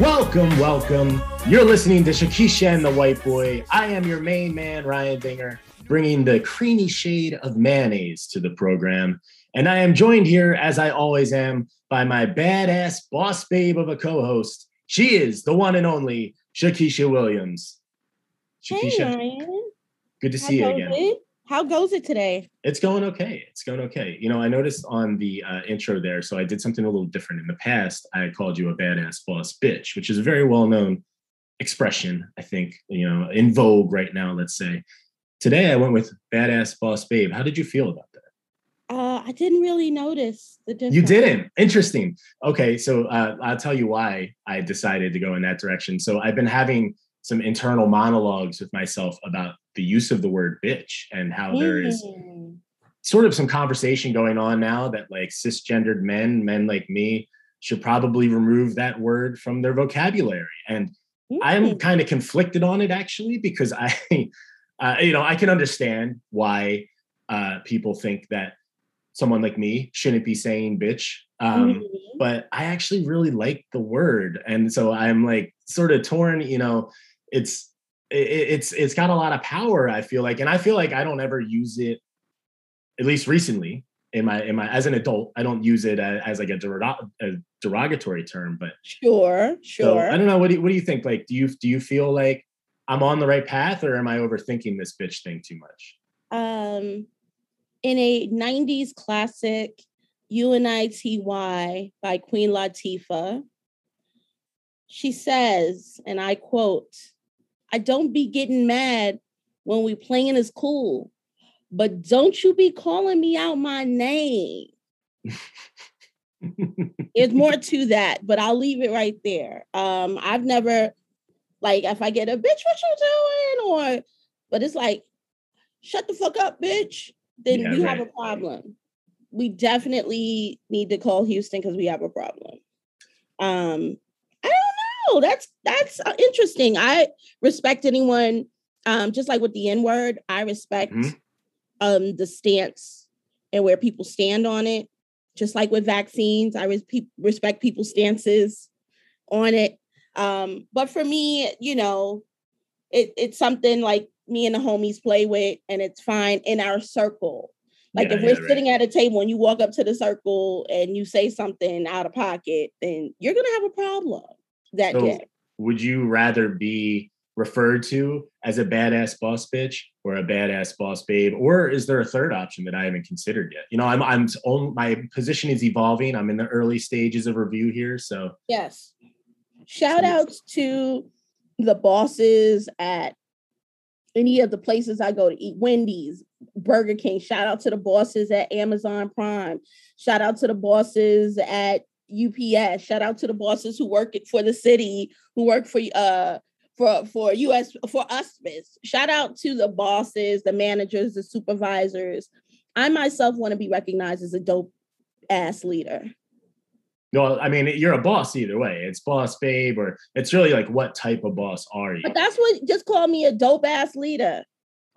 Welcome, welcome. You're listening to Shakesha and the White Boy. I am your main man, Ryan Dinger, bringing the creamy shade of mayonnaise to the program. And I am joined here, as I always am, by my badass boss babe of a co host. She is the one and only Shakesha Williams. Shakesha, hey, Ryan. good to How see you again. It? How goes it today? It's going okay. It's going okay. You know, I noticed on the uh, intro there, so I did something a little different. In the past, I called you a badass boss bitch, which is a very well known expression, I think, you know, in vogue right now, let's say. Today, I went with badass boss babe. How did you feel about that? Uh, I didn't really notice the difference. You didn't? Interesting. Okay, so uh, I'll tell you why I decided to go in that direction. So I've been having some internal monologues with myself about the use of the word bitch and how mm. there is mm. sort of some conversation going on now that like cisgendered men, men like me, should probably remove that word from their vocabulary. And mm. I'm kind of conflicted on it actually because I, uh, you know, I can understand why uh, people think that someone like me shouldn't be saying bitch. Um, mm-hmm. But I actually really like the word, and so I'm like sort of torn. You know, it's it's it's got a lot of power i feel like and i feel like i don't ever use it at least recently in my in my as an adult i don't use it as, as like a, a, derogatory term but sure sure so, i don't know what do, you, what do you think? Like do you do you feel like i'm on the right path or am i overthinking this bitch thing too much? Um in a 90s classic unity by queen latifah she says and i quote I don't be getting mad when we playing is cool, but don't you be calling me out my name. There's more to that, but I'll leave it right there. Um, I've never like if I get a bitch, what you doing? Or but it's like, shut the fuck up, bitch. Then yeah, we right. have a problem. We definitely need to call Houston because we have a problem. Um, oh, that's that's uh, interesting. I respect anyone, um, just like with the N word. I respect mm-hmm. um the stance and where people stand on it. Just like with vaccines, I res- pe- respect people's stances on it. Um, but for me, you know, it, it's something like me and the homies play with, and it's fine in our circle. Like yeah, if we're yeah, sitting right. at a table and you walk up to the circle and you say something out of pocket, then you're gonna have a problem that so day. Would you rather be referred to as a badass boss bitch or a badass boss babe? Or is there a third option that i haven't considered yet? You know i'm i'm on my position is evolving. I'm in the early stages of review here so. Yes. Shout outs to the bosses at any of the places i go to eat. Wendy's burger king. Shout out to the bosses at amazon prime. Shout out to the bosses at UPS. Shout out to the bosses who work for the city, who work for uh for for US for USPIS. Shout out to the bosses, the managers, the supervisors. I myself want to be recognized as a dope ass leader. No, I mean you're a boss either way. It's boss babe, or it's really like what type of boss are you? But that's what just call me a dope ass leader.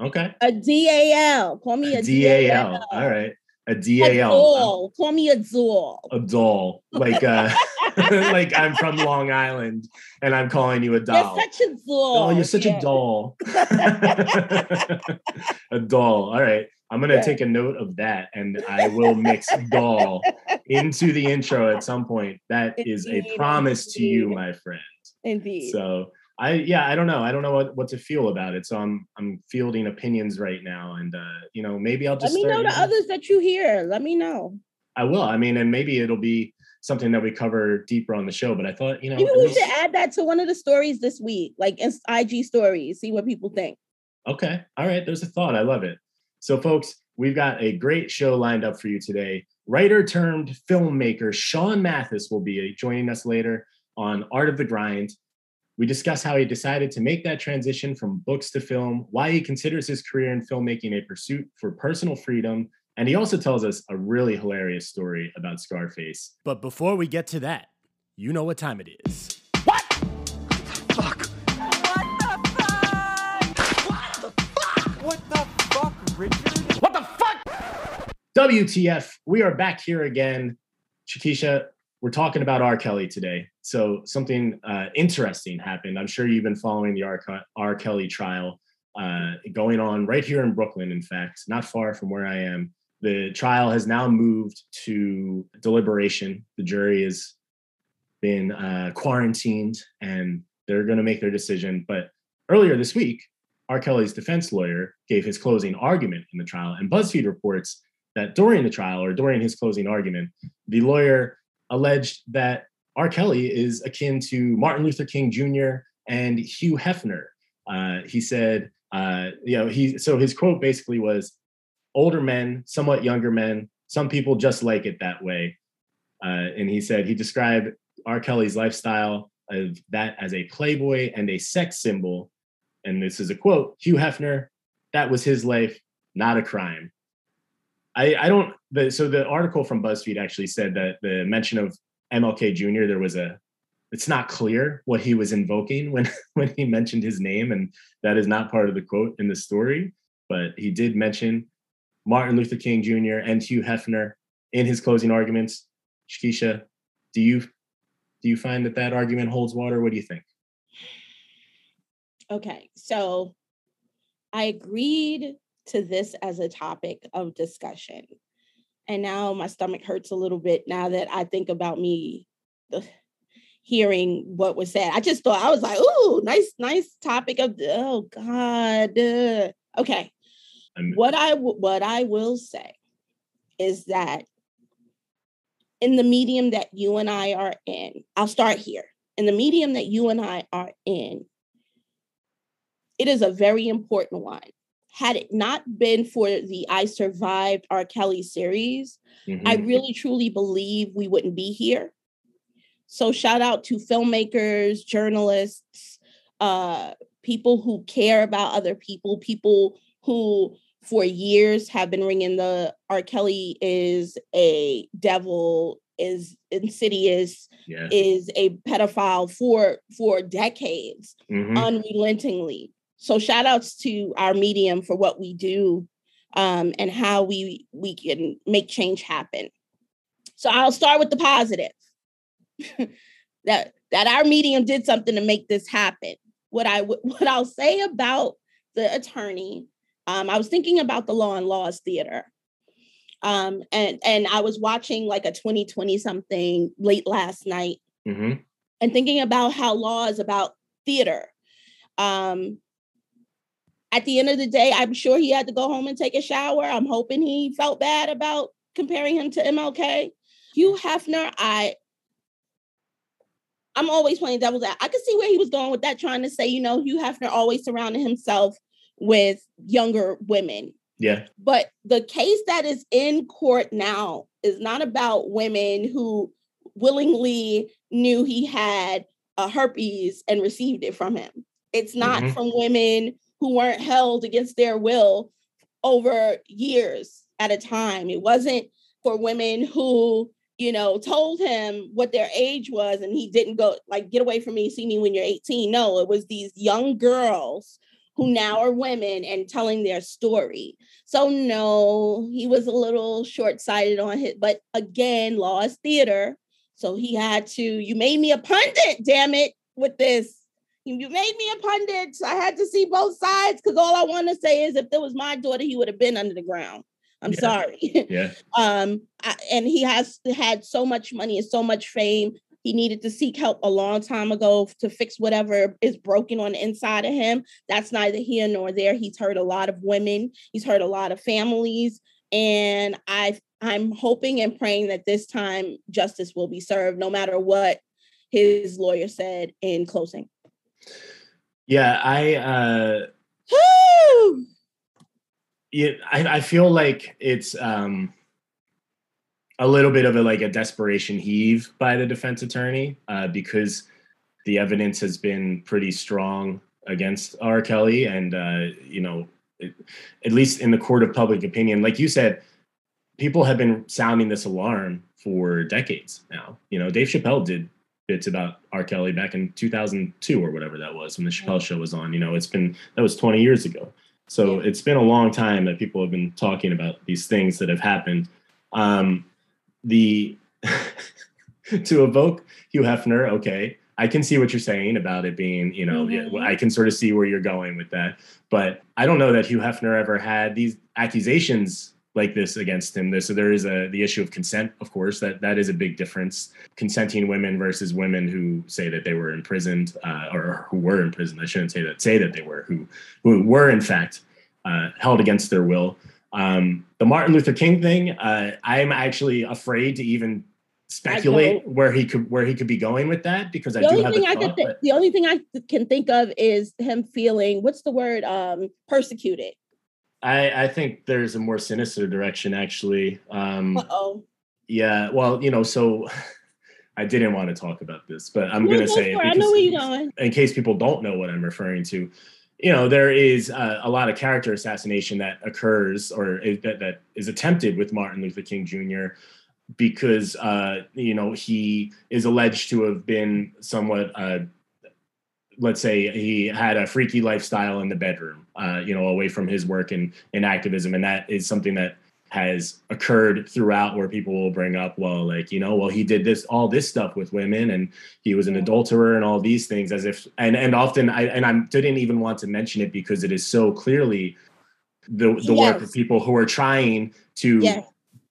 Okay. A DAL. Call me a, a DAL. DAL. All right a DAL. A doll. Call me a doll. A doll. Like uh like I'm from Long Island and I'm calling you a doll. You're such a doll. Oh, you're such yeah. a doll. a doll. All right. I'm gonna yeah. take a note of that and I will mix doll into the intro at some point. That Indeed. is a promise Indeed. to you, my friend. Indeed. So I yeah, I don't know. I don't know what, what to feel about it. So I'm I'm fielding opinions right now, and uh, you know maybe I'll just let me know the others that you hear. Let me know. I will. I mean, and maybe it'll be something that we cover deeper on the show. But I thought you know maybe we least... should add that to one of the stories this week, like IG stories. See what people think. Okay. All right. There's a thought. I love it. So, folks, we've got a great show lined up for you today. Writer turned filmmaker Shaun Mathis will be joining us later on Art of the Grind. We discuss how he decided to make that transition from books to film, why he considers his career in filmmaking a pursuit for personal freedom, and he also tells us a really hilarious story about Scarface. But before we get to that, you know what time it is. What? What the fuck? What the fuck? What the fuck? What the fuck, Richard? What the fuck? WTF, we are back here again. Shakesha, we're talking about R. Kelly today. So something uh, interesting happened. I'm sure you've been following the R. R. Kelly trial uh, going on right here in Brooklyn. In fact, not far from where I am. The trial has now moved to deliberation. The jury has been uh, quarantined and they're going to make their decision. But earlier this week, R. Kelly's defense lawyer gave his closing argument in the trial, and BuzzFeed reports that during the trial or during his closing argument, the lawyer alleged that R. Kelly is akin to Martin Luther King Jr. and Hugh Hefner. Uh, he said, uh, you know, he so his quote basically was, "Older men, somewhat younger men, some people just like it that way." Uh, and he said he described R. Kelly's lifestyle of that as a playboy and a sex symbol. And this is a quote: Hugh Hefner, that was his life, not a crime. I, I don't. The, so the article from BuzzFeed actually said that the mention of MLK Jr. there was a. It's not clear what he was invoking when when he mentioned his name, and that is not part of the quote in the story. But he did mention Martin Luther King Jr. and Hugh Hefner in his closing arguments. Shakesha, do you do you find that that argument holds water? What do you think? Okay, so I agreed to this as a topic of discussion. And now my stomach hurts a little bit now that I think about me hearing what was said. I just thought I was like, "Ooh, nice, nice topic of oh God." Uh, okay, what I what I will say is that in the medium that you and I are in, I'll start here. In the medium that you and I are in, it is a very important one had it not been for the I Survived R. Kelly series, mm-hmm. I really truly believe we wouldn't be here. So shout out to filmmakers, journalists, uh, people who care about other people, people who for years have been ringing the R. Kelly is a devil, is insidious, is a pedophile for for decades, mm-hmm. unrelentingly. So shout outs to our medium for what we do um, and how we we can make change happen. So I'll start with the positive. that that our medium did something to make this happen. What I what I'll say about the attorney, um, I was thinking about the Law and Laws Theater. Um, and and I was watching like a 2020 something late last night mm-hmm. and thinking about how law is about theater. Um, at the end of the day, I'm sure he had to go home and take a shower. I'm hoping he felt bad about comparing him to MLK. Hugh Hefner, I I'm always playing devil's advocate. I could see where he was going with that, trying to say, you know, Hugh Hefner always surrounded himself with younger women. Yeah. But the case that is in court now is not about women who willingly knew he had a herpes and received it from him. It's not mm-hmm. from women who weren't held against their will over years at a time. It wasn't for women who, you know, told him what their age was and he didn't go, like, get away from me, see me when you're 18. No, it was these young girls who now are women and telling their story. So, no, he was a little short sighted on it. But again, law is theater. So he had to, you made me a pundit, damn it, with this you made me a pundit. So I had to see both sides because all I want to say is if there was my daughter, he would have been under the ground. I'm yeah. sorry. Yeah. um, I, and he has had so much money and so much fame. He needed to seek help a long time ago to fix whatever is broken on the inside of him. That's neither here nor there. He's hurt a lot of women. He's hurt a lot of families. And I I'm hoping and praying that this time justice will be served, no matter what his lawyer said in closing. Yeah, I uh yeah, I, I feel like it's um a little bit of a like a desperation heave by the defense attorney uh, because the evidence has been pretty strong against R. Kelly, and uh, you know, it, at least in the court of public opinion, like you said, people have been sounding this alarm for decades now. You know, Dave Chappelle did bits about R. Kelly back in 2002 or whatever that was when the Chappelle show was on. You know, it's been that was 20 years ago. So it's been a long time that people have been talking about these things that have happened. Um, the to evoke Hugh Hefner. Okay, I can see what you're saying about it being, you know, Mhm. yeah, I can sort of see where you're going with that. But I don't know that Hugh Hefner ever had these accusations like this against him. So there is a the issue of consent, of course. That that is a big difference. Consenting women versus women who say that they were imprisoned uh, or who were imprisoned. I shouldn't say that. Say that they were who who were in fact uh, held against their will. Um, the Martin Luther King thing, uh, I'm actually afraid to even speculate where he could where he could be going with that because I do have thing a I thought, but- the only thing I can think of is him feeling what's the word um persecuted. I, I think there's a more sinister direction actually. Um, Uh oh. yeah, well, you know, so I didn't want to talk about this, but I'm No, going to say it. I know where you're going. in case people don't know what I'm referring to. You know, there is uh, a lot of character assassination that occurs or is, that that is attempted with Martin Luther King Jr. because uh, you know he is alleged to have been somewhat uh, let's say he had a freaky lifestyle in the bedroom, uh, you know, away from his work and, and activism. And that is something that has occurred throughout where people will bring up, well, like, you know, well, he did this, all this stuff with women and he was an adulterer and all these things as if, and, and often I, and I didn't even want to mention it because it is so clearly the, the work of people who are trying to Yes.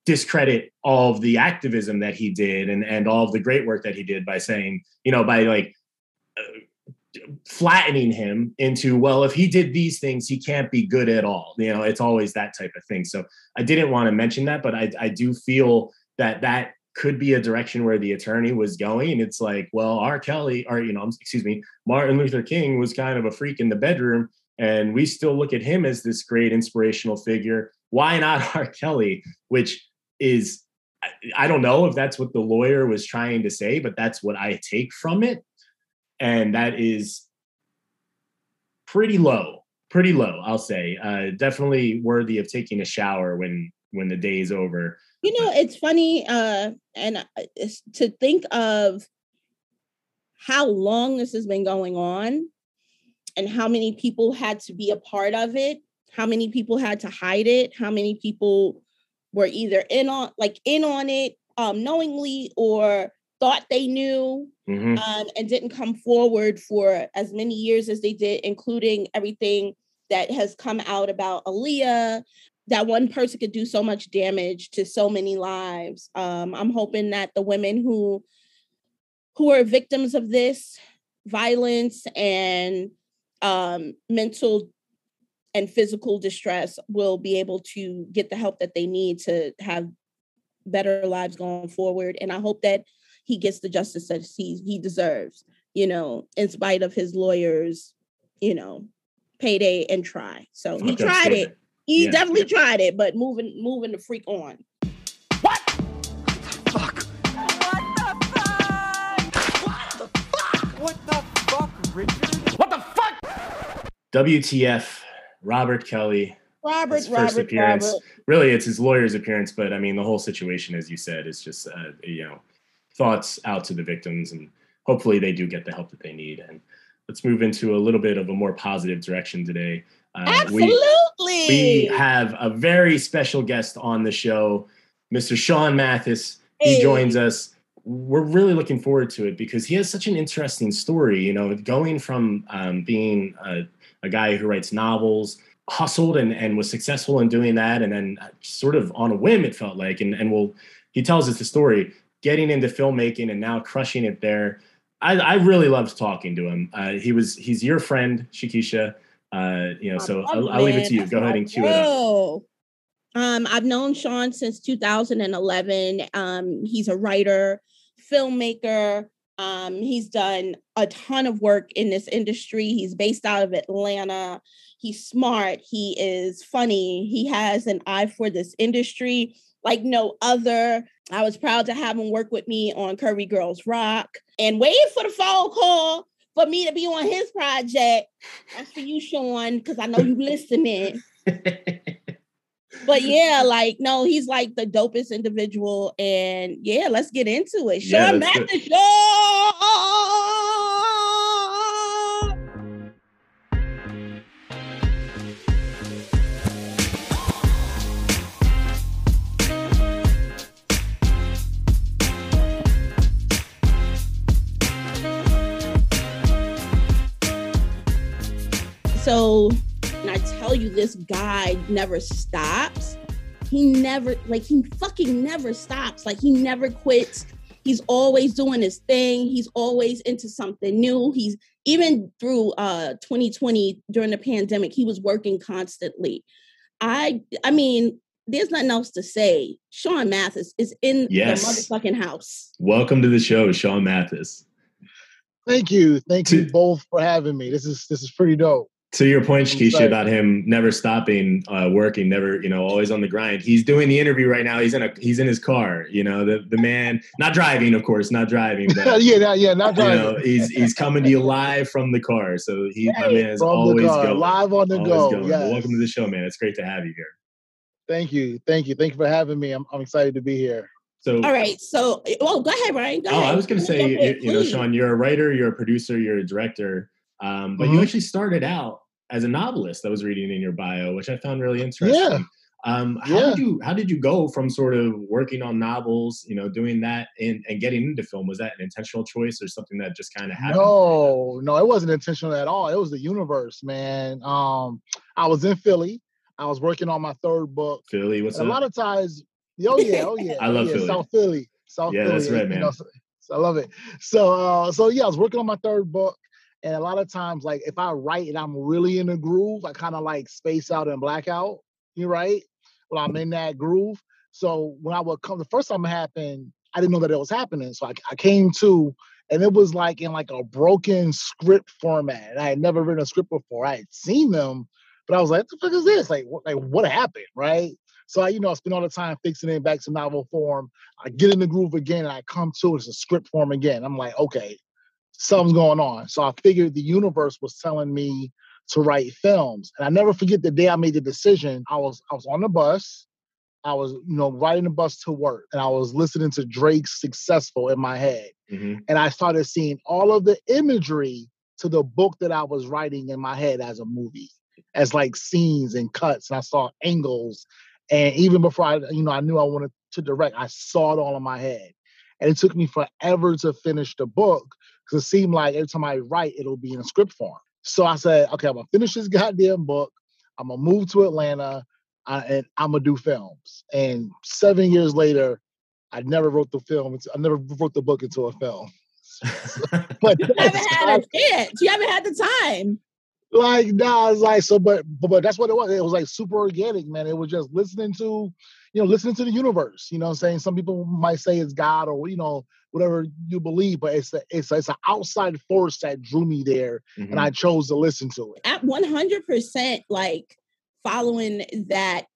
discredit all of the activism that he did and, and all of the great work that he did by saying, you know, by like, flattening him into well if he did these things he can't be good at all. You know it's always that type of thing. So i didn't want to mention that but i, I do feel that that could be a direction where the attorney was going. It's like well r. Kelly or you know excuse me martin luther king was kind of a freak in the bedroom and we still look at him as this great inspirational figure. Why not r. Kelly? Which is i don't know if that's what the lawyer was trying to say but that's what i take from it and that is pretty low pretty low i'll say. Uh, definitely worthy of taking a shower when when the day is over. You know, it's funny, uh, and uh, to think of how long this has been going on and how many people had to be a part of it, how many people had to hide it, how many people were either in on like in on it um knowingly or thought they knew Mhm. um, and didn't come forward for as many years as they did, including everything that has come out about Aaliyah. That one person could do so much damage to so many lives. Um, I'm hoping that the women who who are victims of this violence and um, mental and physical distress will be able to get the help that they need to have better lives going forward. And I hope that he gets the justice that he he deserves, you know, in spite of his lawyers, you know, payday and try. So he Fuck up tried statement. it. He Yeah. definitely tried it, but moving moving the freak on. What? Fuck! What the fuck? What the fuck? What the fuck, Richard? What the fuck? wtf robert kelly Robert, his first Robert, appearance Robert. really it's his lawyer's appearance but i mean the whole situation as you said is just uh, you know thoughts out to the victims and hopefully they do get the help that they need and let's move into a little bit of a more positive direction today uh, we- Absolutely. we have a very special guest on the show, Mr. Shaun Mathis. He joins us. We're really looking forward to it because he has such an interesting story. You know, going from um, being a, a guy who writes novels, hustled and, and was successful in doing that, and then sort of on a whim, it felt like. And and we'll he tells us the story, getting into filmmaking and now crushing it there. I, I really loved talking to him. Uh, he was he's your friend, Shakesha. Uh, you know, so I'll, I'll leave it to you. Go ahead and cue it up. Um, I've known Shaun since 2011. Um, he's a writer, filmmaker. Um, he's done a ton of work in this industry. He's based out of Atlanta. He's smart. He is funny. He has an eye for this industry like no other. I was proud to have him work with me on Curvy Girls Rock and waiting for the phone call for me to be on his project. That's for you, Shaun, because I know you listening. But yeah, like no, he's like the dopest individual, and yeah, let's get into it. Yeah, Shaun do Mathis So, and I tell you, this guy never stops. He never, like, he fucking never stops. Like, he never quits. He's always doing his thing. He's always into something new. He's even through uh 2020 during the pandemic, he was working constantly. I I mean, there's nothing else to say. Shaun Mathis is in Yes. the motherfucking house. Welcome to the show, Shaun Mathis. Thank you, thank you both for having me. This is this is pretty dope. To your point, I'm Shakesha, about him never stopping uh, working, never, you know, always on the grind. He's doing the interview right now. He's in a he's in his car. You know, the the man not driving, of course, not driving, but yeah, not, yeah, not you know, he's he's coming to you live from the car. So he my man is always car, going. live on the go. going. Yes. Welcome to the show, man. It's great to have you here. Thank you, thank you, thank you for having me. I'm I'm excited to be here. So All right. So, oh, go ahead, Ryan. Go Oh, ahead. I was going to say, in, you, you know. Shaun, you're a writer, you're a producer, you're a director, um, but you Mhm. actually started out as a novelist. I was reading in your bio, which I found really interesting. Yeah. Um, how Yeah. did you how did you go from sort of working on novels, you know, doing that and, and getting into film? Was that an intentional choice or something that just kind of happened? No, no, it wasn't intentional at all. It was the universe, man. Um, I was in Philly. I was working on my third book. Philly, what's And a lot of times, oh yeah, oh yeah, I oh love yeah, Philly. South Philly, South Yeah, Philly. that's right, you man. know, so, so I love it. So, uh, so yeah, I was working on my third book, and a lot of times, like if I write and I'm really in a groove, I kind of like space out and black out. You right? Well, I'm in that groove. So when I would come, the first time it happened, I didn't know that it was happening. So I, I came to, and it was like in like a broken script format. And I had never written a script before. I had seen them, but I was like, "What the fuck is this? Like, what, like what happened?" Right? So I, you know, I spend all the time fixing it back to novel form. I get in the groove again, and I come to it's a script form again. I'm like, okay, something's going on. So I figured the universe was telling me to write films, and I never forget the day I made the decision. I was I was on the bus. I was, you know, riding the bus to work, and I was listening to Drake's "Successful" in my head, Mhm. and I started seeing all of the imagery to the book that I was writing in my head as a movie, as like scenes and cuts, and I saw angles, and even before I, you know, I knew I wanted to direct, I saw it all in my head, and it took me forever to finish the book because it seemed like every time I write, it'll be in a script form. So I said, okay, I'm gonna finish this goddamn book. I'm gonna move to Atlanta, uh, and I'm gonna do films. And seven years later, I never wrote the film. I never wrote the book into a film. but You haven't had a chance. You haven't had the time. Like nah, it's like so, but, but but that's what it was. It was like super organic, man. It was just listening to, you know, listening to the universe. You know, what I'm saying some people might say it's God or you know whatever you believe, but it's a, it's a, it's an outside force that drew me there, Mhm. and I chose to listen to it. At 100%, like following that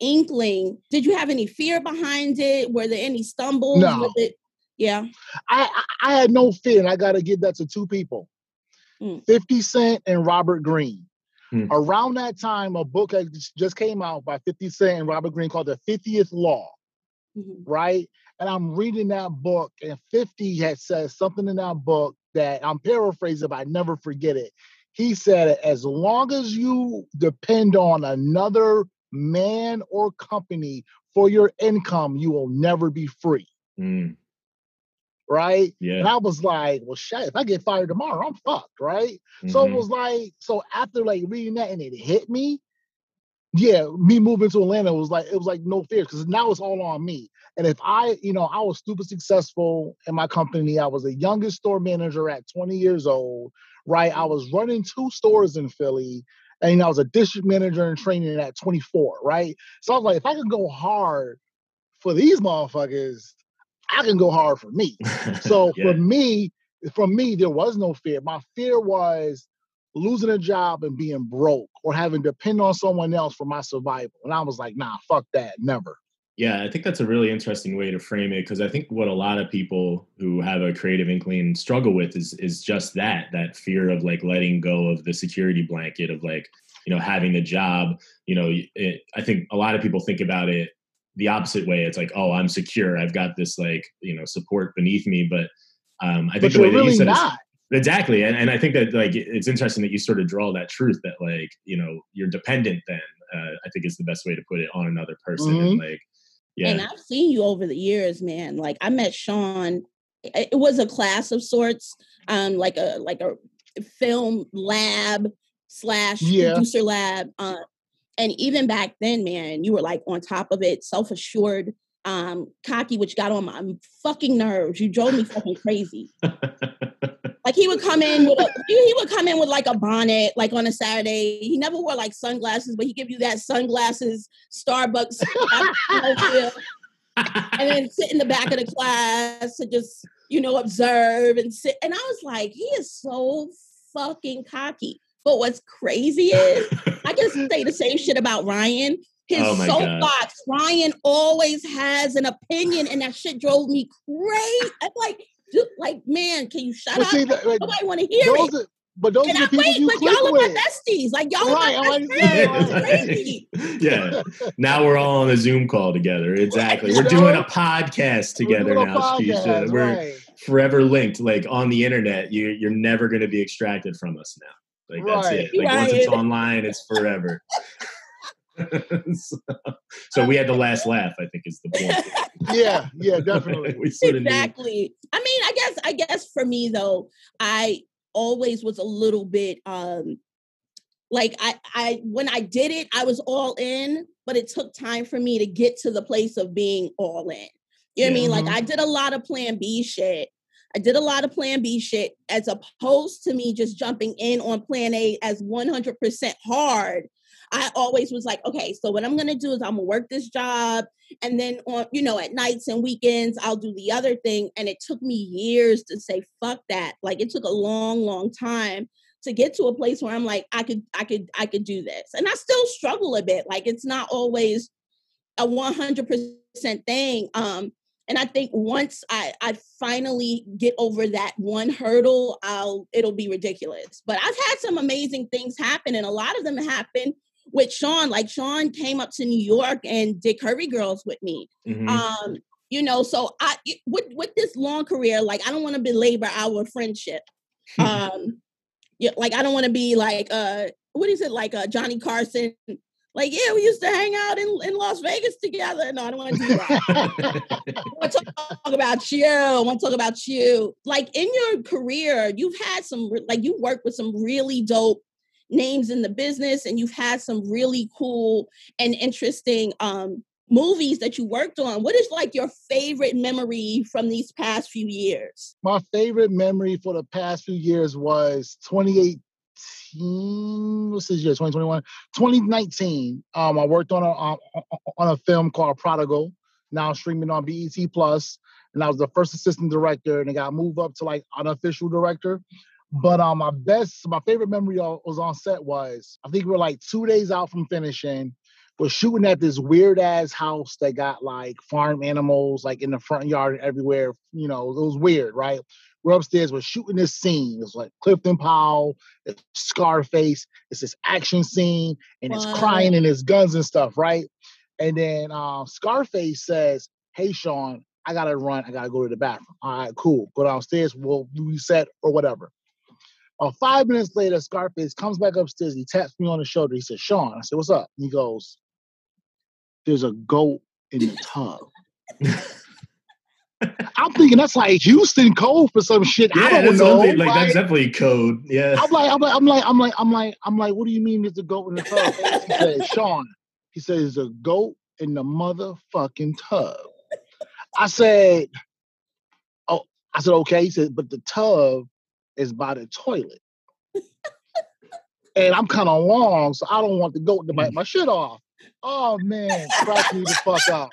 inkling, did you have any fear behind it? Were there any stumbles No. with it? Yeah. I, I I had no fear, and I got to give that to two people, Mm. Fifty Cent and Robert Greene. Hmm. Around that time, a book had just- just came out by Fifty Cent and Robert Greene called The Fiftieth Law. Mhm. right? And I'm reading that book, and 50 had said something in that book that I'm paraphrasing, but I never forget it. He said, as long as you depend on another man or company for your income, you will never be free, Mm, right? yeah. And I was like, well, shit, if I get fired tomorrow, I'm fucked, right? So it Mhm. was like, so after like reading that and it hit me, yeah, me moving to Atlanta was like, it was like no fear because now it's all on me. And if I, you know, I was super successful in my company. I was the youngest store manager at 20 years old, right? I was running two stores in Philly. And you know, I was a district manager in training at 24, right? So I was like, if I can go hard for these motherfuckers, I can go hard for me. So Yeah. for me, for me, there was no fear. My fear was losing a job and being broke or having to depend on someone else for my survival. And I was like, nah, fuck that, never. Yeah, I think that's a really interesting way to frame it because I think what a lot of people who have a creative inkling struggle with is is just that that fear of like letting go of the security blanket of like you know having a job. You know, it, I think a lot of people think about it the opposite way. It's like, oh, I'm secure. I've got this like you know support beneath me. But um, I think But the way you're that you said it- not. exactly, and, and I think that like it's interesting that you sort of draw that truth that like you know you're dependent. Then uh, I think is the best way to put it on another person and like. Yeah. And I've seen you over the years, man. Like I met Shaun. It it was a class of sorts, um, like a like a film lab, slash Yeah. producer lab. Uh, and even back then, man, you were like on top of it, self assured, um, cocky, which got on my fucking nerves. You drove me fucking crazy. Like he would come in with a he, he would come in with like a bonnet, like on a Saturday. He never wore like sunglasses, but he give you that sunglasses Starbucks and then sit in the back of the class to just you know observe and sit. And I was like, he is so fucking cocky. But what's crazy is I can say the same shit about Ryan. His Oh soapbox. Ryan always has an opinion, and that shit drove me crazy. I'm like, dude, like, man, can you shut But up? see, that, like, Nobody want to hear it. are, but those And are I people wait, you but y'all are my besties. Like y'all Right, are my I'm best saying, right. crazy. yeah. Now we're all on a Zoom call together. Exactly. We're doing a podcast We're together a now, podcast, We're right. forever linked. Like on the internet, you you're never going to be extracted from us now. Like that's it. Like once it's online, it's forever. so, so we had the last laugh. I think is the point. Yeah, yeah, definitely. we sort knew. exactly. I mean, I guess I guess for me though, I always was a little bit um like I I when I did it, I was all in, but it took time for me to get to the place of being all in. You know what I mean? Like Mhm. I did a lot of plan B shit. I did a lot of plan B shit as opposed to me just jumping in on plan A as 100% hard. I always was like, okay, so what I'm going to do is I'm going to work this job and then on, you know, at nights and weekends I'll do the other thing and it took me years to say fuck that. Like it took a long, long time to get to a place where I'm like I could I could I could do this. And I still struggle a bit. Like it's not always a 100% thing. Um and I think once I I finally get over that one hurdle, I'll it'll be ridiculous. But I've had some amazing things happen, and a lot of them happen with Shaun. Like Shaun came up to New York and did Curvy Girls with me. Mhm. Um, you know, so I with with this long career, like I don't want to belabor our friendship. Um, yeah, like I don't want to be like uh, what is it like uh Johnny Carson? Like, yeah, we used to hang out in, in Las Vegas together. No, I don't want to do that. I want to talk about you. I want to talk about you. Like in your career, you've had some like you worked with some really dope names in the business, and you've had some really cool and interesting um movies that you worked on. What is like your favorite memory from these past few years? My favorite memory for the past few years was 2018. What's this year? 2021, 2019. Um, I worked on a um, on a film called Prodigal, now streaming on BET Plus, and I was the first assistant director, and I got moved up to like unofficial director. But um, my best, my favorite memory was on set was I think we were like two days out from finishing. We're shooting at this weird ass house that got like farm animals like in the front yard everywhere. You know, it was weird, right? We're upstairs, we're shooting this scene. It's like Clifton Powell, it's Scarface, it's this action scene, and it's Wow. crying and it's guns and stuff, right? And then um, Scarface says, Hey Shaun, I gotta run, I gotta go to the bathroom. All right, cool. Go downstairs, we'll reset or whatever. Uh, five minutes later, Scarface comes back upstairs. He taps me on the shoulder. He says, Shaun, I said, What's up? And he goes, There's a goat in the tub. I'm thinking that's like Houston code for some shit. yeah, I don't that's know. like right? that's definitely code. Yeah. I'm like, I'm like, I'm like, I'm like, I'm like, I'm like, what do you mean there's a goat in the tub? He said, Shaun, he says, a goat in the motherfucking tub. I said, oh, I said, okay. He said, but the tub is by the toilet. and I'm kind of long, so I don't want the goat to bite mm. my shit off. Oh man, crack me the fuck up.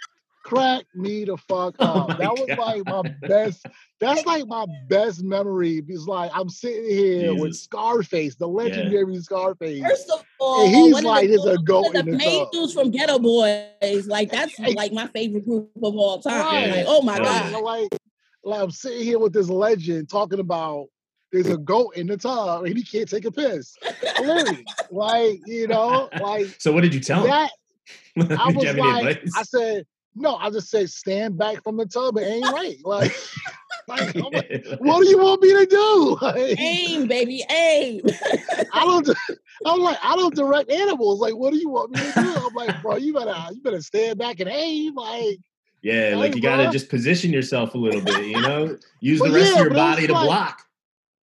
Crack me the fuck Oh up. my that was God. like my best. That's like my best memory because like I'm sitting here with Scarface, the legendary Scarface. First of all, And he's like, the, "There's a one goat of in the the main tub." dudes from Geto Boys. Like that's Hey. like my favorite group of all time. Right. Like, oh my Hell god. Like, like I'm sitting here with this legend talking about there's a goat in the tub and he can't take a piss. Literally, like you know, like So what did you tell him? that. I was you have any like, advice? I said, no, I just said stand back from the tub. It ain't right. Like, like like, what do you want me to do? Like, Aim, baby, aim. I don't. I'm like, I don't direct animals. Like, what do you want me to do? I'm like, bro, you better, you better stand back and aim. Like, Yeah, like Hey, you gotta bruh. just position yourself a little bit, you know? Use Well, the rest yeah, of your but it was body to like- block.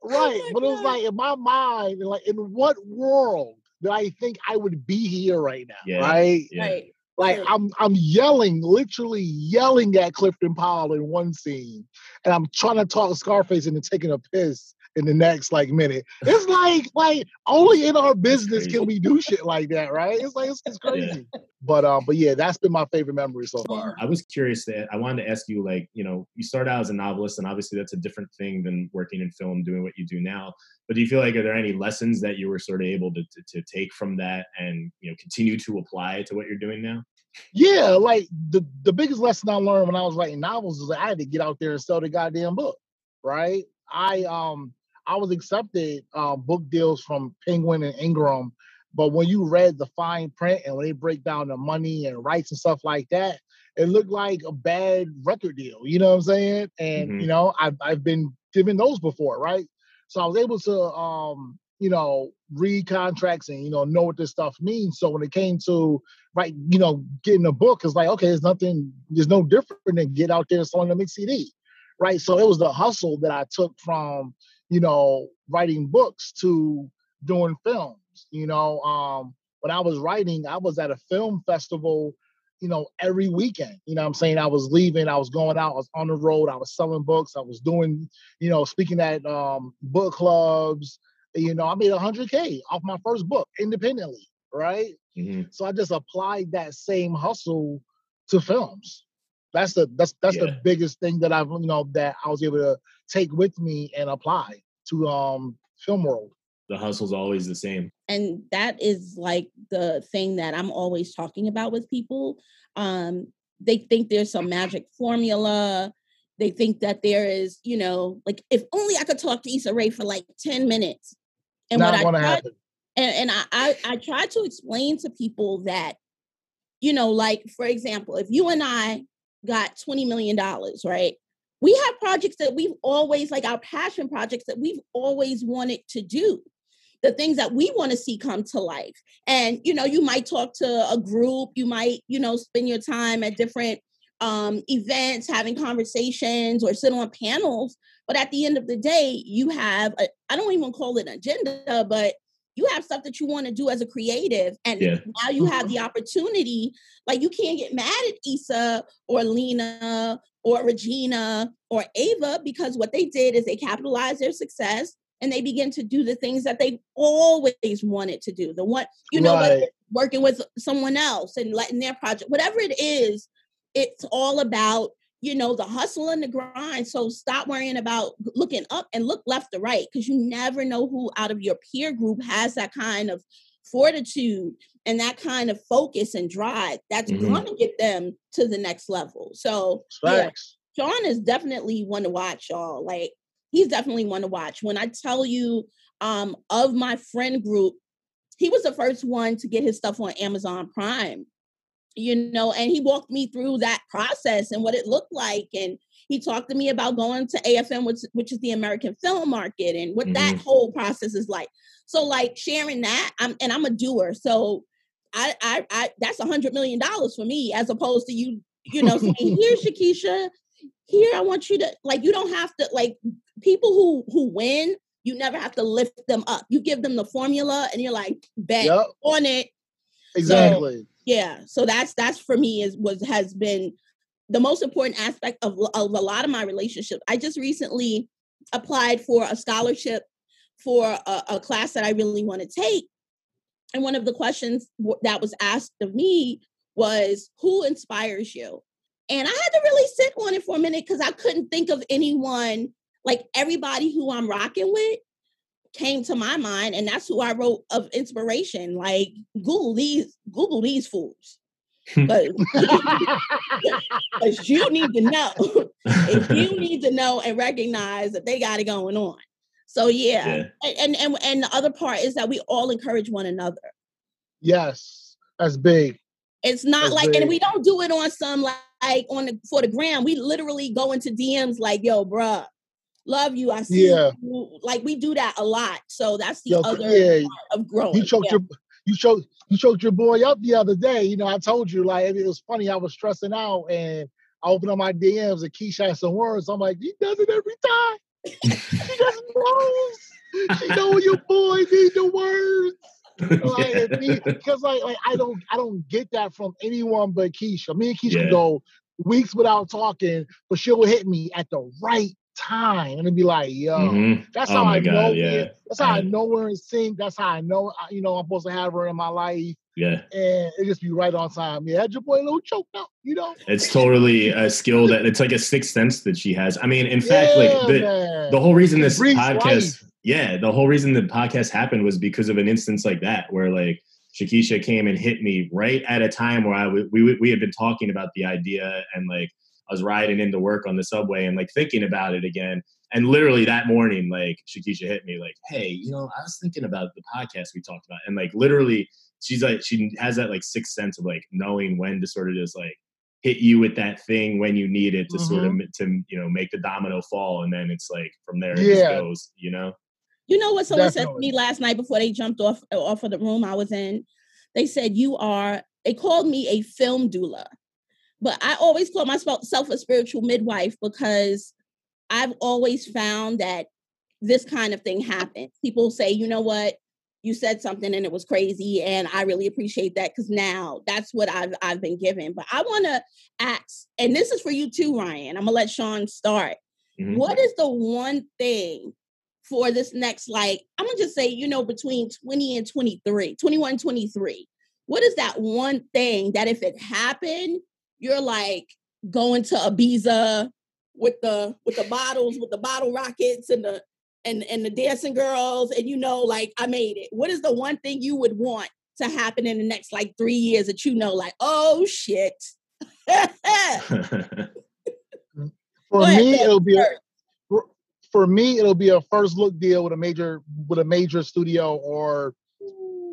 right. Oh my but it was like in my mind, like in what world did I think I would be here right now? Yeah. Right? Yeah. Right. Like I'm I'm yelling, literally yelling at Clifton Powell in one scene, and I'm trying to talk Scarface into taking a piss in the next like minute. It's like like only in our business can we do shit like that, right? It's like it's, it's crazy. But um, but yeah, that's been my favorite memory so far. I was curious that I wanted to ask you, like, you know, you start out as a novelist, and obviously that's a different thing than working in film, doing what you do now. But do you feel like are there any lessons that you were sort of able to, to, to take from that and you know continue to apply to what you're doing now? Yeah, like the the biggest lesson I learned when I was writing novels is that I had to get out there and sell the goddamn book, right? I um I was accepted um, book deals from Penguin and Ingram, but when you read the fine print and when they break down the money and rights and stuff like that, it looked like a bad record deal. You know what I'm saying? And Mhm. you know, I've I've been given those before, right? So I was able to um, you know, read contracts and you know know what this stuff means. So when it came to right, you know, getting a book, it's like, okay, there's nothing, there's no different than get out there and selling a mix CD. Right. So it was the hustle that I took from, you know, writing books to doing films. You know, um, when I was writing, I was at a film festival, you know, every weekend. You know what I'm saying? I was leaving, I was going out, I was on the road, I was selling books, I was doing, you know, speaking at um book clubs. You know, I made 100K off my first book independently, right? hmm So I just applied that same hustle to films. That's the that's that's Yeah. the biggest thing that I've you know that I was able to take with me and apply to um film world. The hustle's always the same. and that is like the thing that i'm always talking about with people um they think there's some magic formula they think that there is you know like if only i could talk to Issa Rae for like 10 minutes and Not what i gonna tried, happen. and, and I, I i try to explain to people that you know like for example if you and i got 20 million dollars right we have projects that we've always like our passion projects that we've always wanted to do. The things that we want to see come to life. And you know you might talk to a group you might you know spend your time at different um events having conversations or sit on panels but at the end of the day you have a, i don't even call it an agenda but you have stuff that you want to do as a creative and Yeah. now you have mm-hmm. the opportunity like you can't get mad at Issa or Lena or Regina or Ava because what they did is they capitalized their success and they begin to do the things that they always wanted to do. The one, you know, Right. working with someone else and letting their project, whatever it is, it's all about, you know, the hustle and the grind. So stop worrying about looking up and look left to right because you never know who out of your peer group has that kind of fortitude and that kind of focus and drive that's Mhm. going to get them to the next level. So, yeah, Facts. Shaun is definitely one to watch, y'all. Like he's definitely one to watch. When I tell you, um, of my friend group, he was the first one to get his stuff on Amazon Prime. You know, and he walked me through that process and what it looked like, and he talked to me about going to AFM, which which is the American Film Market, and what that mm-hmm. whole process is like. So, like sharing that, I'm and I'm a doer, so I, I, I that's a hundred million dollars for me, as opposed to you, you know, saying, "Here, Shakesha, here I want you to like." You don't have to like people who who win. You never have to lift them up. You give them the formula, and you're like, "Bet Yep. on it." Exactly. Yeah. So that's that's for me is was has been the most important aspect of of a lot of my relationships. I just recently applied for a scholarship for a, a class that I really want to take. And one of the questions that was asked of me was, Who inspires you? And I had to really sit on it for a minute because I couldn't think of anyone like everybody who I'm rocking with came to my mind, and that's who I wrote of inspiration. Like Google these, Google these fools. Hmm. But you need to know. if you need to know and recognize that they got it going on. So yeah. Yeah. And, and and and the other part is that we all encourage one another. yes, that's big. It's not That's like, and we don't do it on some like, like on the for the gram. We literally go into DMs like, "Yo, bruh, love you. I see Yeah. you." Like we do that a lot. So that's the Yo, other yeah, part of growing. you choked Yeah. your you choked you choked your boy up the other day. You know, I told you like it was funny. I was stressing out and I opened up my DMs and Keisha had some words. I'm like, he does it every time. she just knows. She know your boys need the words. Because like, like I don't I don't get that from anyone but Keisha. Me and Keisha Yeah. go weeks without talking, but she'll hit me at the right time and it'd be like, yo, Mhm. that's Oh how my I God, know. yeah. we- That's how I Yeah. know we're in sync. That's how I know, you know, I'm supposed to have her in my life, Yeah. and it just be right on time. Yeah, had your boy a little choked up, you know. It's totally a skill that it's like a sixth sense that she has. I mean, in fact, like the, man. the whole reason this podcast, life. yeah, the whole reason the podcast happened was because of an instance like that, where like Shakesha came and hit me right at a time where I w- we we had been talking about the idea and like I was riding into work on the subway and like thinking about it again. And literally that morning, like Shakesha hit me like, "Hey, you know, I was thinking about the podcast we talked about," and like literally, she's like, she has that like sixth sense of like knowing when to sort of just like hit you with that thing when you need it to sort of Mm-hmm. to you know make the domino fall, and then it's like from there it Yeah. just goes, you know. You know what someone said to me last night before they jumped off off of the room I was in? They said you are. They called me a film doula, but I always call myself a spiritual midwife because I've always found that this kind of thing happens. People say, you know what, you said something and it was crazy, and I really appreciate that because now that's what I've I've been given. But I want to ask, and this is for you too, Ryan. I'm gonna let Shaun start. Mhm. What is the one thing for this next, like, I'm gonna just say, you know, between 20 and 23, 21, 23? What is that one thing that if it happened, you're like going to Ibiza with the with the bottles, with the bottle rockets and the and and the dancing girls, and you know, like I made it. What is the one thing you would want to happen in the next like three years that you know, like, oh shit? Mm, for ahead, me, it'll be a, for, for me, it'll be a first look deal with a major with a major studio or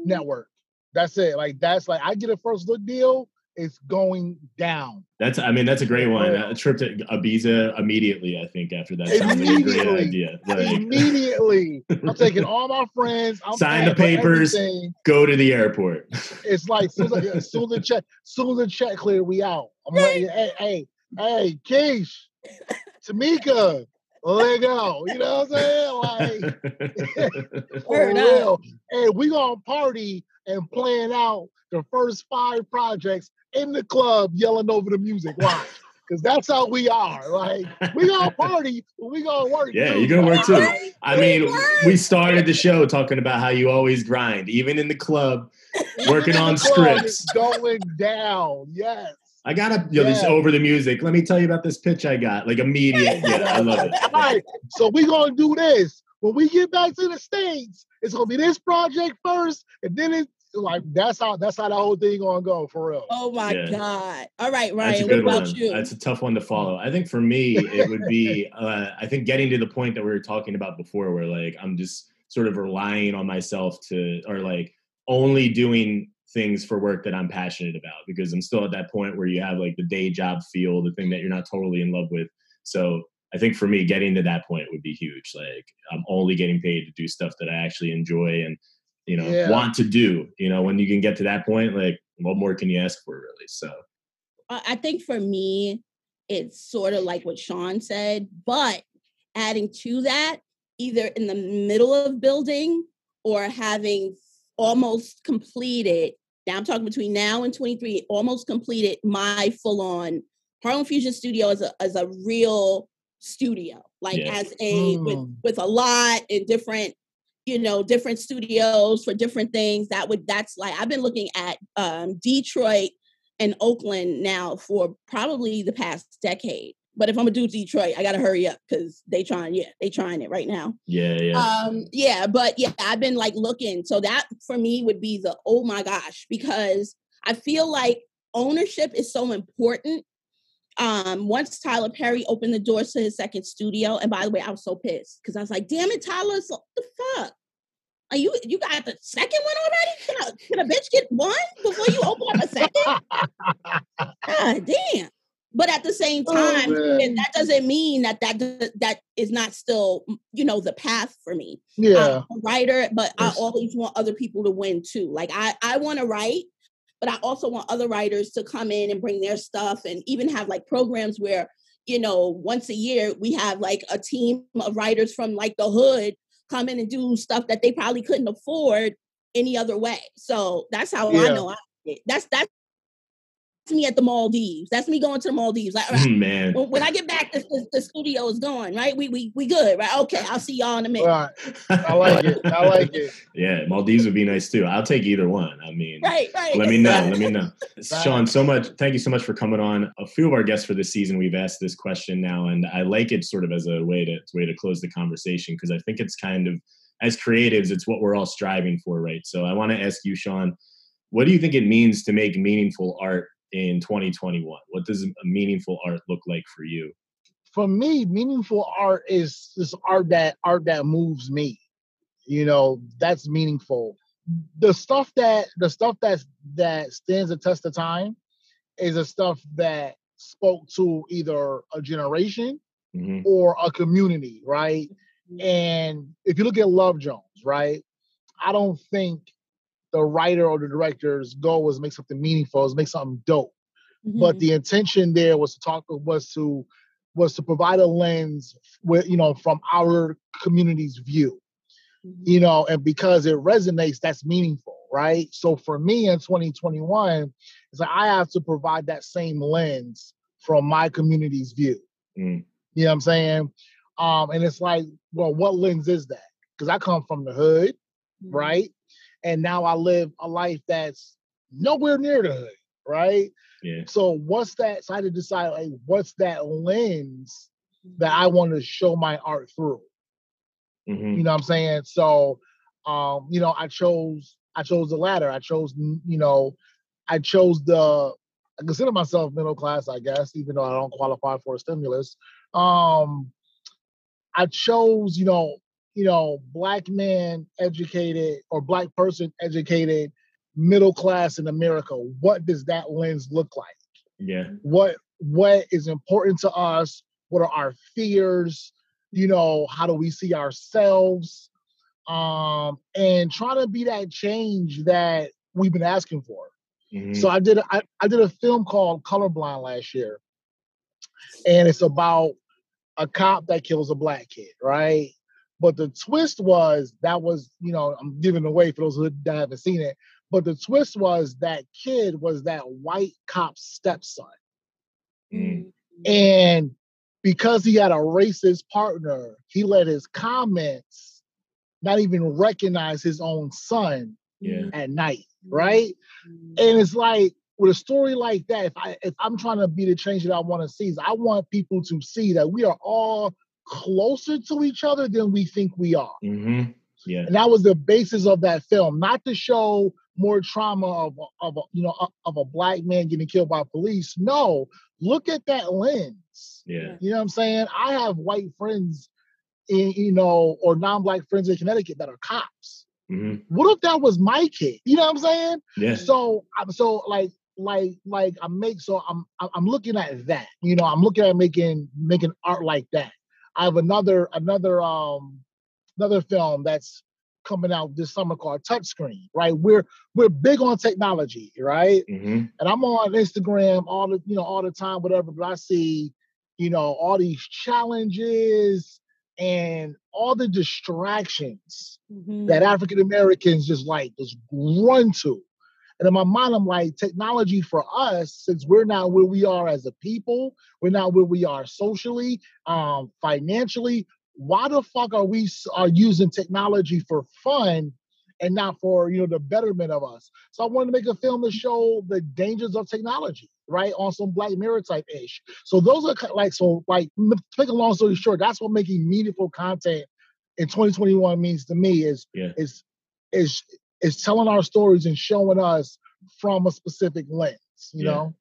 network. That's it. Like that's like I get a first look deal, it's going down. That's I mean that's a great one. A trip to Ibiza immediately. I think after that sounds like a great Immediately. idea. Like Immediately, I'm taking all my friends. I'm Sign the papers. go to the airport. It's like soon as, as soon as the check, soon as the check clear, we out. I'm like, hey, hey, hey, Keish, Tamika, Oh, let go. You know what I'm saying? Like for Word real. And we gonna party and plan out the first five projects in the club, yelling over the music. Watch. Because that's how we are. Like we gonna party, but we gonna work. Yeah, too. you're gonna work too. I mean, we started the show talking about how you always grind, even in the club, working on club scripts. going down. Yes. I gotta you know, this Yeah. over the music. Let me tell you about this pitch I got. Like immediate. Yeah, I love it. All right. So we're gonna do this. When we get back to the States, it's gonna be this project first, and then it's like that's how that's how the whole thing gonna go for real. Oh my Yeah. God. All right, That's a Ryan, what about one. you? That's a tough one to follow. I think for me, it would be, uh, I think getting to the point that we were talking about before, where like I'm just sort of relying on myself to, or like only doing things for work that I'm passionate about, because I'm still at that point where you have like the day job feel, the thing that you're not totally in love with. So I think for me, getting to that point would be huge. Like I'm only getting paid to do stuff that I actually enjoy and you know Yeah. want to do. You know, when you can get to that point, like what more can you ask for, really? So. I I think for me, it's sort of like what Shaun said, but adding to that, either in the middle of building or having almost completed. Now I'm talking between now and 23, almost completed my full on Harlem Fusion Studio as a as a real studio, like Yeah. as a with Mm. with a lot and different you know different studios for different things that would that's like i've been looking at um detroit and oakland now for probably the past decade but if i'm gonna do detroit i gotta hurry up because they trying yeah they trying it right now. Yeah, yeah. um yeah but yeah i've been like looking so that for me would be the oh my gosh because i feel like ownership is so important. Um once tyler perry opened the doors to his second studio and by the way i was so pissed because i was like damn it tyler so, what the fuck? Are you you got the second one already? Can a, can a bitch get one before you open up a second? God damn but at the same Oh, time and that doesn't mean that that that is not still you know the path for me Yeah. I'm a writer, but I always want other people to win too. Like I, I want to write, but I also want other writers to come in and bring their stuff and even have like programs where you know, once a year we have like a team of writers from like the hood come in and do stuff that they probably couldn't afford any other way. So that's how Yeah. I know I that's that's me at the Maldives. That's me going to the Maldives. Like, all right, Man. when, when I get back, the, the, the studio is gone, right? We we we good, right? Okay, I'll see y'all in a minute. Right. I like it. I like it. Yeah, Maldives would be nice too. I'll take either one. I mean, Right, right. let me know. Let me know. Shaun, so much. Thank you so much for coming on. A few of our guests for this season, we've asked this question now, and I like it sort of as a way to way to close the conversation because I think it's kind of as creatives, it's what we're all striving for, right? So I want to ask you, Shaun, what do you think it means to make meaningful art in 2021? What does a meaningful art look like for you? For me, meaningful art is this art that art that moves me. You know, that's meaningful. The stuff that the stuff that that stands the test of time is the stuff that spoke to either a generation hmm or a community, right? And if you look at Love Jones, right? I don't think the writer or the director's goal was make something meaningful, was make something dope. But Mhm. the intention there was to talk was to was to provide a lens with you know from our community's view Mhm. you know, and because it resonates, that's meaningful, right? So for me in 2021, it's like I have to provide that same lens from my community's view. Mm. You know what I'm saying? Um, and it's like, well, what lens is that? Because I come from the hood, Mhm. right? And now I live a life that's nowhere near the hood, right? Yeah. So what's that? So I had to decide, like, what's that lens that I want to show my art through? hmm You know what I'm saying? So, um, you know, I chose I chose the latter. I chose, you know, I chose the. I consider myself middle class, I guess, even though I don't qualify for a stimulus. Um, I chose, you know, you know, black man educated or black person educated, middle class in America. What does that lens look like? Yeah. what what is important to us what are our fears you know how do we see ourselves um and trying to be that change that we've been asking for Mhm. so i did a, I, I did a film called colorblind last year and it's about a cop that kills a black kid right but the twist was that was you know i'm giving away for those who haven't seen it but the twist was that kid was that white cop's stepson Mm. and because he had a racist partner, he let his comments not even recognize his own son Yeah. at night, right? And it's like with a story like that, if I if I'm trying to be the change that I want to see, is I want people to see that we are all closer to each other than we think we are. hmm Yeah. And that was the basis of that film, not to show more trauma of a- of a, you know of a black man getting killed by police. No, look at that lens. Yeah. You know what I'm saying? I have white friends in, you know, or non-black friends in Connecticut that are cops. hmm What if that was my kid? You know what I'm saying? Yeah. So I'm so like like like I make so I'm I'm looking at that. You know, I'm looking at making making art like that. I have another another um another film that's coming out this summer called Touchscreen. Right? We're we're big on technology, right? hmm and I'm on Instagram all the you know all the time, whatever. But I see, you know, all these challenges and all the distractions Mhm. that African Americans just like just run to. And in my mind, I'm like, technology for us, since we're not where we are as a people, we're not where we are socially, um, financially. Why the fuck are we are using technology for fun and not for you know the betterment of us? So I wanted to make a film to show the dangers of technology, right? On some Black Mirror type ish. So those are like so like make a long story short, that's what making meaningful content in 2021 means to me is Yeah. is is is telling our stories and showing us from a specific lens. You Yeah. know,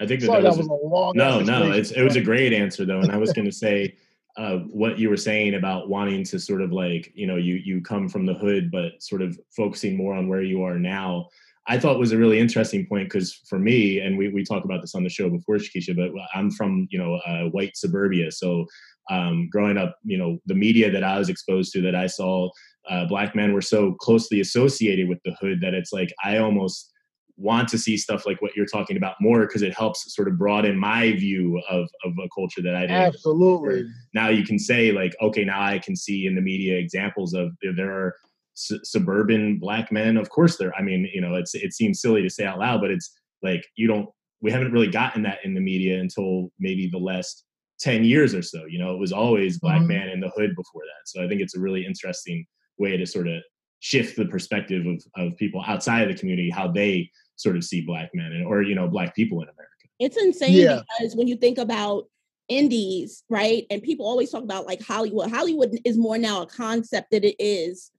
I think that, sorry that that was, was a long. no, no. It's it was a great answer though, and I was going to say uh, what you were saying about wanting to sort of like you know you you come from the hood, but sort of focusing more on where you are now. I thought was a really interesting point because for me, and we, we talk about this on the show before, Shakesha, but I'm from you know uh, white suburbia, so um, growing up, you know the media that I was exposed to, that I saw, uh, black men were so closely associated with the hood that it's like I almost want to see stuff like what you're talking about more because it helps sort of broaden my view of of a culture that I didn't. Absolutely. Now you can say like, okay, now I can see in the media examples of there are su- suburban black men. Of course, there. I mean, you know, it's it seems silly to say out loud, but it's like you don't. We haven't really gotten that in the media until maybe the last 10 years or so you know it was always black Mhm. man in the hood before that so i think it's a really interesting way to sort of shift the perspective of, of people outside of the community how they sort of see black men and, or you know black people in america It's insane Yeah. because when you think about indies, right? And people always talk about like Hollywood. Hollywood is more now a concept that it is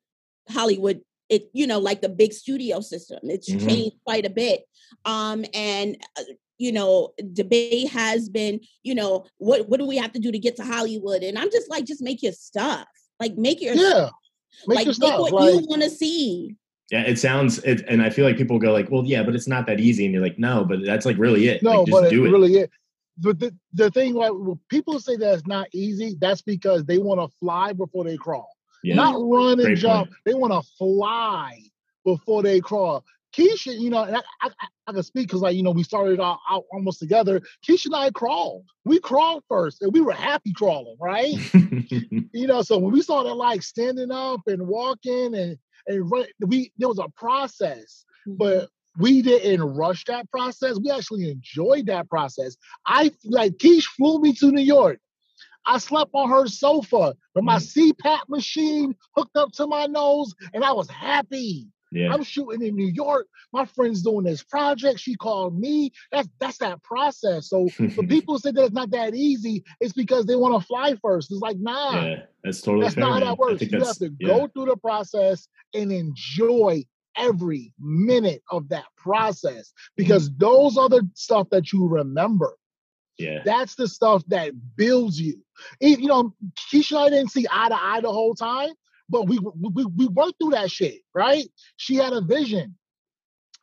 Hollywood. It you know like the big studio system. It's Mhm. changed quite a bit. Um, and uh, you know, debate has been, you know, what what do we have to do to get to Hollywood? And I'm just like, just make your stuff. Like make your Yeah. Make like your make what Like, you want to see. yeah it sounds it, and i feel like people go like well yeah but it's not that easy and you're like no but that's like really it no, like, just but it do it really is. But the, the thing, like, when people say that it's not easy, that's because they want to fly before they crawl. yeah Not run and Great jump. They want to fly before they crawl. Keisha, you know, and I, I, I- I can speak because, like, you know, we started out, out almost together. Keisha and I crawled. We crawled first, and we were happy crawling, right? you know, so when we started like standing up and walking and and run, we there was a process, mm-hmm. but we didn't rush that process. We actually enjoyed that process. I like Keish flew me to New York. I slept on her sofa with my mm-hmm. CPAP machine hooked up to my nose, and I was happy. Yeah I'm shooting in New York. My friend's doing this project. She called me. That's that's that process. So when people say that it's not that easy, it's because they want to fly first. It's like, nah, yeah that's totally that's fair, not how man. that works. You have to yeah. go through the process and enjoy every minute of that process mm-hmm. because those are the stuff that you remember. yeah That's the stuff that builds you. You know, Keisha and I didn't see eye to eye the whole time, but we we we worked through that shit, right? She had a vision.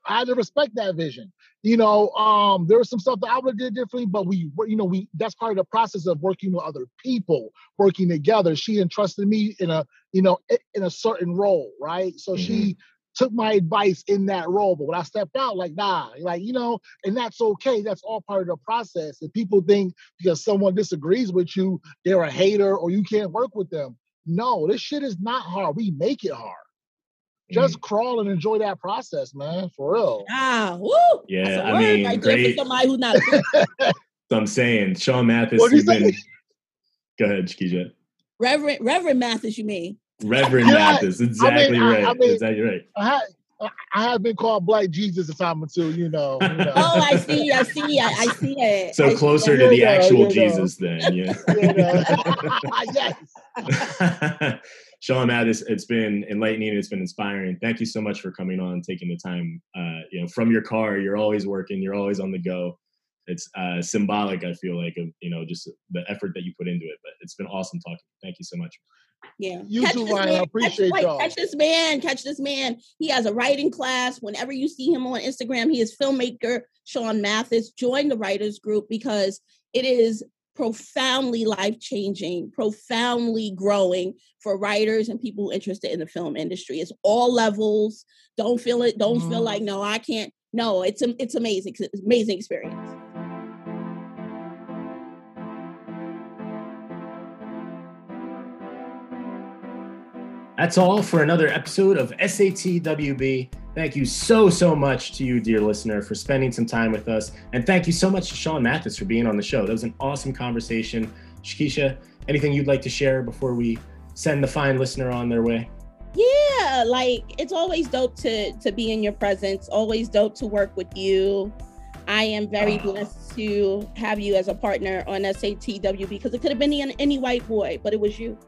I had to respect that vision. You know, um, there was some stuff that I would have did differently, but we, were- you know, we that's part of the process of working with other people, working together. She entrusted me in a, you know, in a certain role, right? So she took my advice in that role. But when I stepped out, like, nah, like, you know, and that's okay. That's all part of the process. And people think because someone disagrees with you, they're a hater or you can't work with them. No, this shit is not hard. We make it hard. Just Mm. crawl and enjoy that process, man. For real. Ah, woo! Yeah, That's a I word mean, right great. for somebody who's not. So I'm saying Shaun Mathis What'd you say? been. Go ahead, Shakesha. Reverend Reverend Mathis, you mean? Reverend Yeah, Mathis, exactly I- right. I mean- exactly right. I had I- I have been called Black Jesus a time or two, you know. you know. Oh, I see, I see, I, I see it. So see closer to the Yeah, actual yeah. Jesus, then, yeah. You know? yes. Shaun Mathis, it's been enlightening. It's been inspiring. Thank you so much for coming on, taking the time. Uh, you know, from your car, you're always working. You're always on the go. It's uh, symbolic. I feel like of you know just the effort that you put into it. But it's been awesome talking. Thank you so much. Yeah. You Catch too, this Ryan. I appreciate catch, y'all. Catch this man. Catch this man. He has a writing class. Whenever you see him on Instagram, he is filmmaker Shaun Mathis. Join the writers group because it is profoundly life changing, profoundly growing for writers and people interested in the film industry. It's all levels. Don't feel it. Don't feel Mhm. like no, I can't. No, it's a, it's amazing. It's an amazing experience. That's all for another episode of SATWB. Thank you so, so much to you, dear listener, for spending some time with us. And thank you so much to Shaun Mathis for being on the show. That was an awesome conversation. Shakesha, anything you'd like to share before we send the fine listener on their way? Yeah, like it's always dope to to be in your presence. Always dope to work with you. I am very Ah. blessed to have you as a partner on SATW because it could have been any, any white boy, but it was you.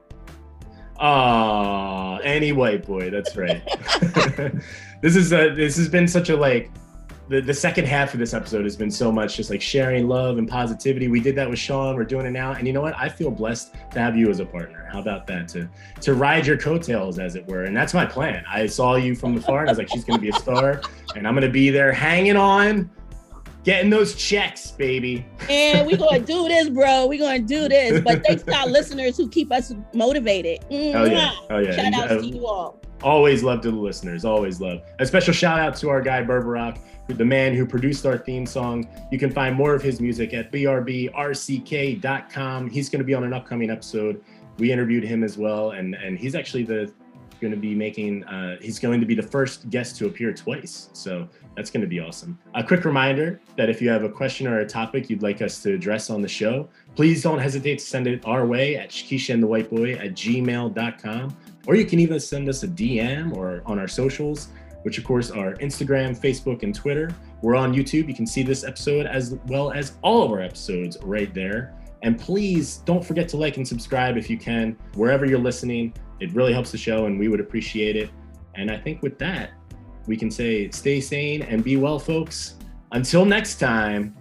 Ah, any white boy. That's right. this is a, this has been such a like the, the second half of this episode has been so much just like sharing love and positivity. We did that with Shaun. We're doing it now, and you know what? I feel blessed to have you as a partner. How about that? To to ride your coattails, as it were. And that's my plan. I saw you from afar, and I was like, she's gonna be a star, and I'm gonna be there hanging on, getting those checks, baby. And we're gonna do this, bro. We're gonna do this. But thanks to our listeners who keep us motivated. Oh yeah, oh yeah. Shout out to you all. Always love to the listeners. Always love. A special shout out to our guy Berberock, the man who produced our theme song. You can find more of his music at brbrck.com. He's going to be on an upcoming episode. We interviewed him as well, and and he's actually the going to be making. Uh, he's going to be the first guest to appear twice. So that's going to be awesome. A quick reminder that if you have a question or a topic you'd like us to address on the show, please don't hesitate to send it our way at Keisha and the White Boy at gmail.com. Or you can even send us a DM or on our socials, which of course are Instagram, Facebook, and Twitter. We're on YouTube. You can see this episode as well as all of our episodes right there. And please don't forget to like and subscribe if you can, wherever you're listening. It really helps the show and we would appreciate it. And I think with that, we can say stay sane and be well, folks. Until next time.